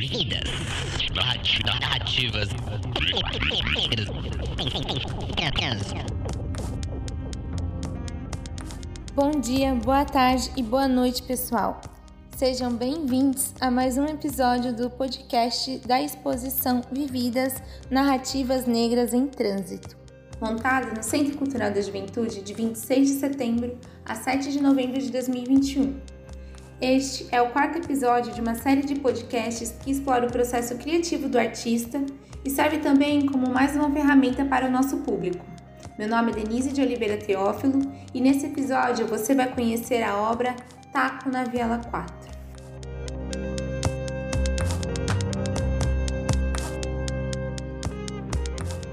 vividas, narrativas. Bom dia, boa tarde e boa noite, pessoal. Sejam bem-vindos a mais um episódio do podcast da exposição Vividas Narrativas Negras em Trânsito, montada no Centro Cultural da Juventude de 26 de setembro a 7 de novembro de 2021. Este é o quarto episódio de uma série de podcasts que explora o processo criativo do artista e serve também como mais uma ferramenta para o nosso público. Meu nome é Denise de Oliveira Teófilo e nesse episódio você vai conhecer a obra Taco na Viela 4.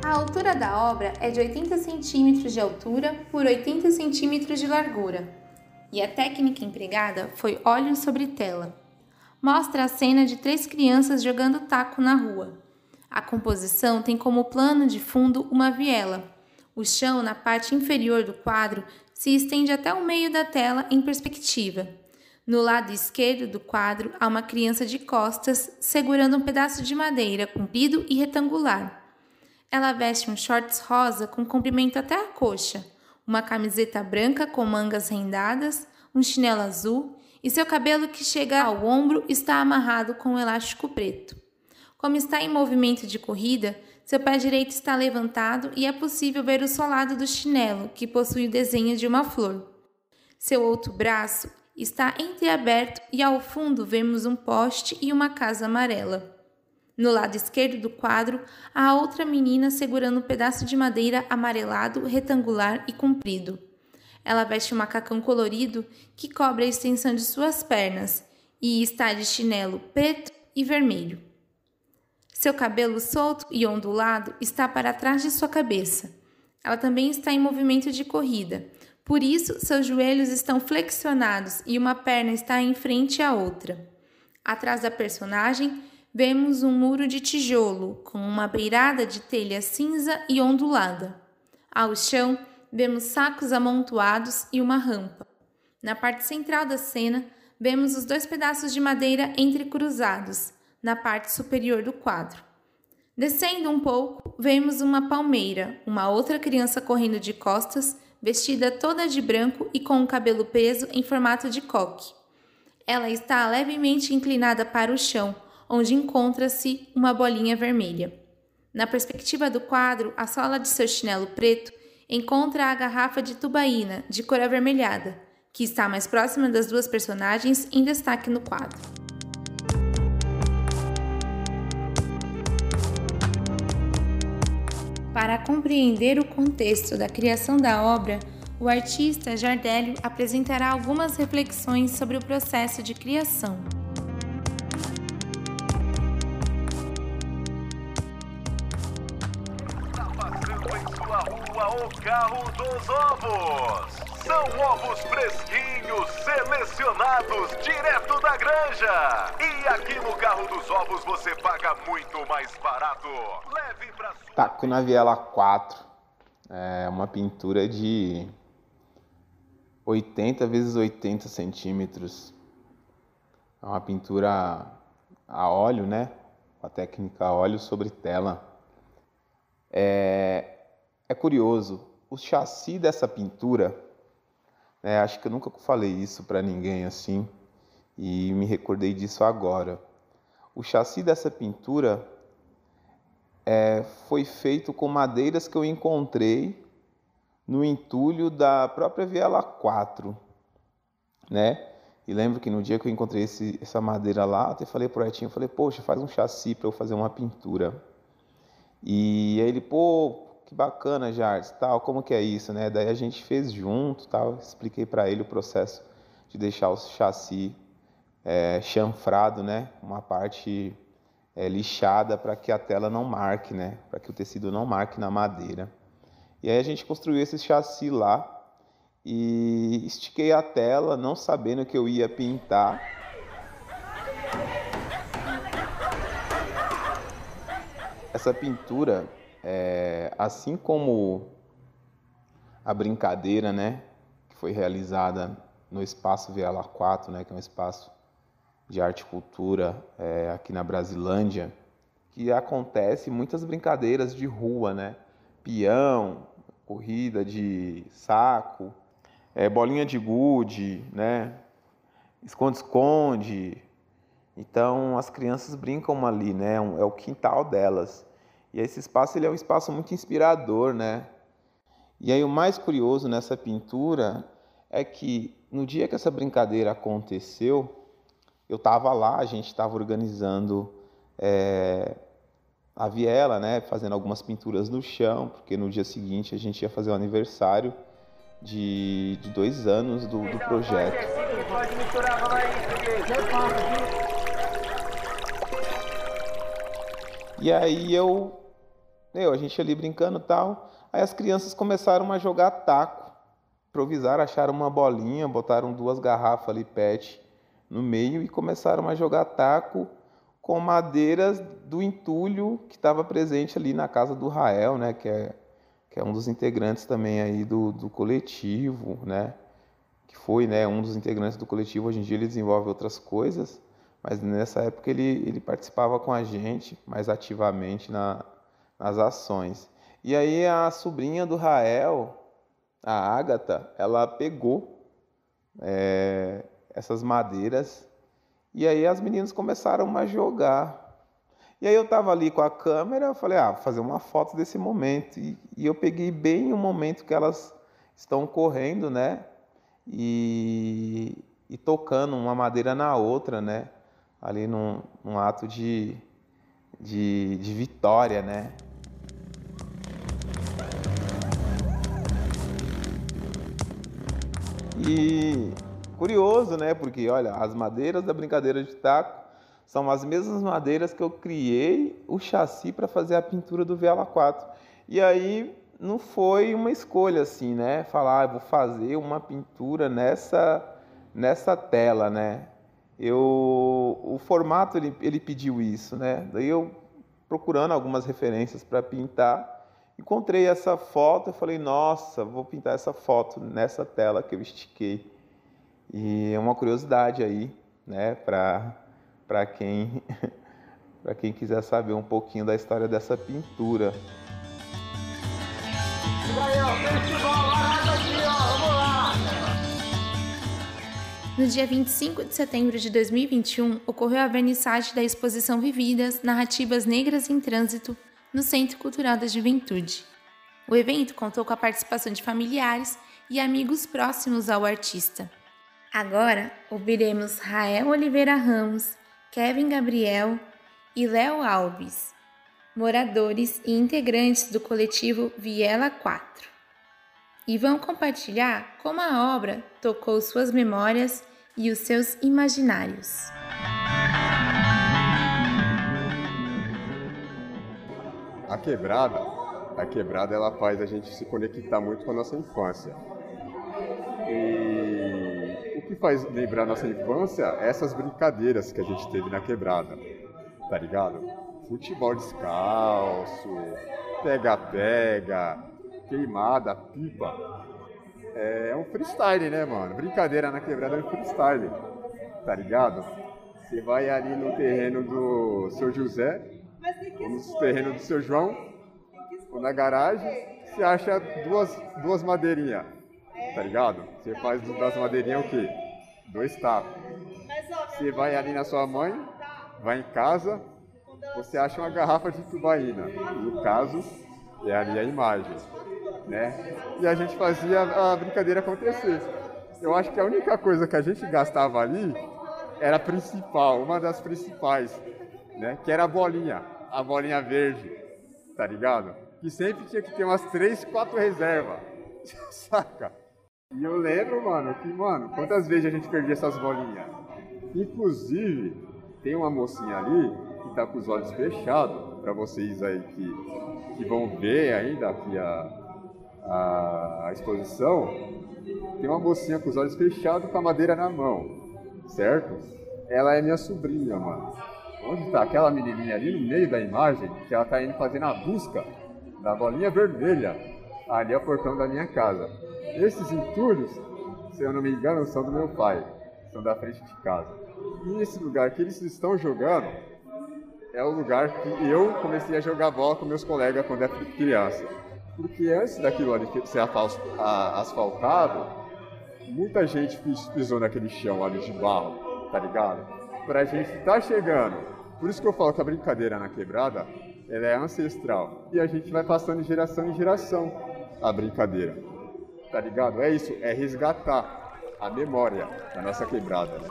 A altura da obra é de 80 centímetros de altura por 80 centímetros de largura e a técnica empregada foi óleo sobre tela. Mostra a cena de três crianças jogando taco na rua. A composição tem como plano de fundo uma viela. O chão, na parte inferior do quadro, se estende até o meio da tela em perspectiva. No lado esquerdo do quadro há uma criança de costas segurando um pedaço de madeira comprido e retangular. Ela veste um shorts rosa com comprimento até a coxa uma camiseta branca com mangas rendadas, um chinelo azul e seu cabelo que chega ao ombro está amarrado com um elástico preto. Como está em movimento de corrida, seu pé direito está levantado e é possível ver o solado do chinelo, que possui o desenho de uma flor. Seu outro braço está entreaberto e ao fundo vemos um poste e uma casa amarela. No lado esquerdo do quadro, há outra menina segurando um pedaço de madeira amarelado, retangular e comprido. Ela veste um macacão colorido que cobre a extensão de suas pernas e está de chinelo preto e vermelho. Seu cabelo solto e ondulado está para trás de sua cabeça. Ela também está em movimento de corrida, por isso seus joelhos estão flexionados e uma perna está em frente à outra. Atrás da personagem vemos um muro de tijolo com uma beirada de telha cinza e ondulada. Ao chão, vemos sacos amontoados e uma rampa. Na parte central da cena, vemos os dois pedaços de madeira entrecruzados, na parte superior do quadro. Descendo um pouco, vemos uma palmeira, uma outra criança correndo de costas, vestida toda de branco e com o cabelo preso em formato de coque. Ela está levemente inclinada para o chão, onde encontra-se uma bolinha vermelha. Na perspectiva do quadro, a sola de seu chinelo preto encontra a garrafa de tubaína de cor avermelhada, que está mais próxima das duas personagens em destaque no quadro. Para compreender o contexto da criação da obra, o artista Jardélio apresentará algumas reflexões sobre o processo de criação. O carro dos ovos. São ovos fresquinhos, selecionados direto da granja. E aqui no carro dos ovos você paga muito mais barato. Leve pra sua... Taco na Viela 4. É uma pintura de 80 vezes 80 centímetros. É uma pintura a óleo, né? A técnica óleo sobre tela. É, é curioso, o chassi dessa pintura, né, acho que eu nunca falei isso para ninguém assim, e me recordei disso agora. O chassi dessa pintura é, foi feito com madeiras que eu encontrei no entulho da própria Viela 4, né? E lembro que no dia que eu encontrei esse, essa madeira lá, até falei pro Etinho, falei, poxa, faz um chassi para eu fazer uma pintura. E aí ele, pô, que bacana, Jardim, tal, como que é isso, né? Daí a gente fez junto, tal, expliquei para ele o processo de deixar o chassi é, chanfrado, né? Uma parte é, lixada para que a tela não marque, né? Para que o tecido não marque na madeira. E aí a gente construiu esse chassi lá e estiquei a tela, não sabendo que eu ia pintar. Essa pintura é, assim como a brincadeira, né, que foi realizada no espaço Viela 4, né, que é um espaço de arte e cultura é, aqui na Brasilândia, que acontece muitas brincadeiras de rua, né? Peão, corrida de saco, é, bolinha de gude, né? Esconde-esconde. Então as crianças brincam ali, né? É o quintal delas. E esse espaço ele é um espaço muito inspirador, né? E aí o mais curioso nessa pintura é que no dia que essa brincadeira aconteceu, eu estava lá, a gente estava organizando é, a viela, né, fazendo algumas pinturas no chão, porque no dia seguinte a gente ia fazer o aniversário de, de dois anos do, do projeto. E aí eu, eu, a gente ali brincando e tal, aí as crianças começaram a jogar taco, improvisaram, acharam uma bolinha, botaram duas garrafas ali PET no meio e começaram a jogar taco com madeiras do entulho que estava presente ali na casa do Rael, né, que é, que é um dos integrantes também aí do, do coletivo, né, que foi né, um dos integrantes do coletivo. Hoje em dia ele desenvolve outras coisas, mas nessa época ele, ele participava com a gente mais ativamente na, nas ações. E aí a sobrinha do Rael, a Ágata, ela pegou é, essas madeiras e aí as meninas começaram a jogar. E aí eu estava ali com a câmera, eu falei, ah, vou fazer uma foto desse momento. E, e, eu peguei bem o momento que elas estão correndo, né? E, e tocando uma madeira na outra, né? Ali num, num ato de, de, de vitória, né? E Curioso, né? Porque, olha, as madeiras da brincadeira de taco são as mesmas madeiras que eu criei o chassi para fazer a pintura do Vela 4. E aí não foi uma escolha assim, né? Falar, ah, vou fazer uma pintura nessa nessa tela, né? Eu o formato ele, ele pediu isso, né? Daí eu procurando algumas referências para pintar, encontrei essa foto, eu falei, nossa, vou pintar essa foto nessa tela que eu estiquei. E é uma curiosidade aí, né, para quem, quem quiser saber um pouquinho da história dessa pintura. No dia 25 de setembro de 2021, ocorreu a vernissagem da exposição Vividas Narrativas Negras em Trânsito no Centro Cultural da Juventude. O evento contou com a participação de familiares e amigos próximos ao artista. Agora ouviremos Rael Oliveira Ramos, Kevin Gabriel e Léo Alves, moradores e integrantes do coletivo Viela 4, e vão compartilhar como a obra tocou suas memórias e os seus imaginários. A quebrada, a quebrada ela faz a gente se conectar muito com a nossa infância. E que faz lembrar nossa infância é essas brincadeiras que a gente teve na quebrada, tá ligado? Futebol descalço, pega-pega, queimada, pipa. É um freestyle, né, mano? Brincadeira na quebrada é um freestyle, tá ligado? Você vai ali no terreno do seu José, ou no terreno do seu João, ou na garagem, você acha duas, duas madeirinhas tá ligado? Você faz das madeirinhas o quê? Dois tapas. Você vai ali na sua mãe, vai em casa, você acha uma garrafa de tubaína. No caso, é ali a imagem, né? E a gente fazia a brincadeira acontecer. Eu acho que a única coisa que a gente gastava ali era a principal, uma das principais, né? Que era a bolinha, a bolinha verde, tá ligado? Que sempre tinha que ter umas três, quatro reservas, saca? E eu lembro, mano, que, mano, quantas vezes a gente perdia essas bolinhas. Inclusive, tem uma mocinha ali que tá com os olhos fechados, para vocês aí que, que vão ver ainda aqui a, a, exposição. Tem uma mocinha com os olhos fechados com a madeira na mão, certo? Ela é minha sobrinha, mano. Onde tá aquela menininha ali no meio da imagem, que ela tá indo fazendo a busca da bolinha vermelha. Ali é o portão da minha casa. Esses entulhos, se eu não me engano, são do meu pai, são da frente de casa. E nesse lugar que eles estão jogando é o lugar que eu comecei a jogar bola com meus colegas quando era criança. Porque antes daquilo ali ser asfaltado, muita gente pisou naquele chão ali de barro, tá ligado? Pra gente tá chegando. Por isso que eu falo que a brincadeira na quebrada, ela é ancestral. E a gente vai passando de geração em geração a brincadeira. Tá ligado? É isso, é resgatar a memória da nossa quebrada, né?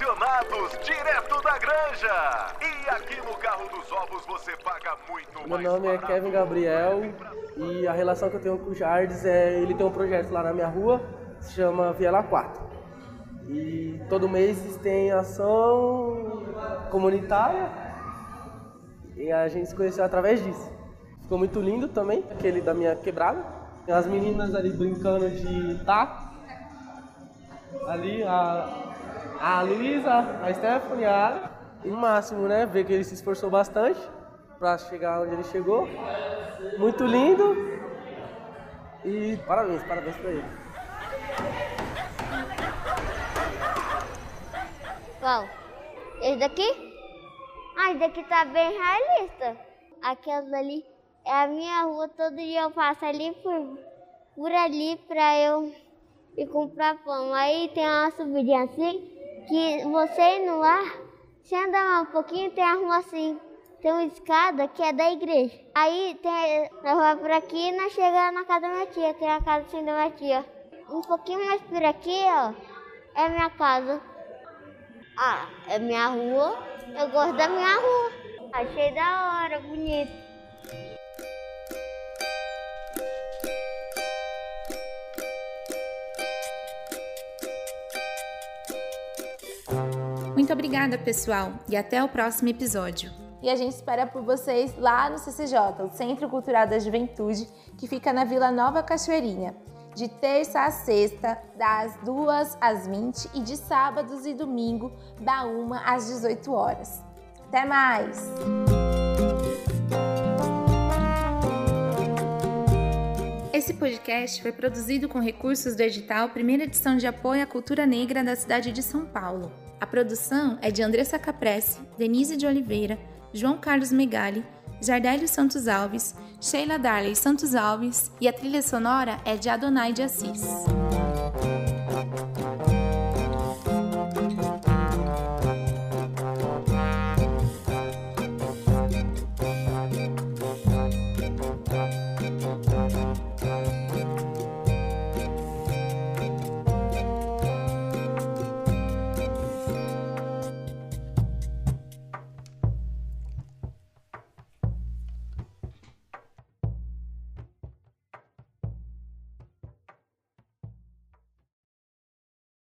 Selecionados direto da granja. E aqui no carro dos ovos você paga muito Meu nome é. Kevin Gabriel e a relação que eu tenho com o Jardes é ele tem um projeto lá na minha rua, se chama Viela 4. E todo mês tem ação comunitária e a gente se conheceu através disso. Ficou muito lindo também, aquele da minha quebrada. Tem as meninas ali brincando de taco. Ali a, a Luísa, a Stephanie, a Ara. O máximo, né? Ver que ele se esforçou bastante para chegar onde ele chegou. Muito lindo. E parabéns, parabéns pra ele. Qual? Esse daqui? Ah, esse daqui tá bem realista. Aquelas ali é a minha rua, todo dia eu passo ali por, por ali pra eu ir comprar pão. Aí tem uma subidinha assim, que você indo lá, se andar um pouquinho, tem a rua assim. Tem uma escada que é da igreja. Aí tem, nós vamos por aqui e nós chegamos na casa da minha tia, tem a casa assim da minha tia. Um pouquinho mais por aqui, ó, é minha casa. Ah, é minha rua. Eu gosto da minha rua. Achei da hora, bonito. Muito obrigada, pessoal, e até o próximo episódio. E a gente espera por vocês lá no CCJ, o Centro Cultural da Juventude, que fica na Vila Nova Cachoeirinha, de terça a sexta, das 2 às 20 e de sábados e domingo, da 1 às 18 horas. Até mais! Esse podcast foi produzido com recursos do edital Primeira Edição de Apoio à Cultura Negra da cidade de São Paulo. A produção é de Andressa Capresse, Denise de Oliveira, João Carlos Megali, Jardélio Santos Alves, Sheila Darley Santos Alves e a trilha sonora é de Adonai de Assis.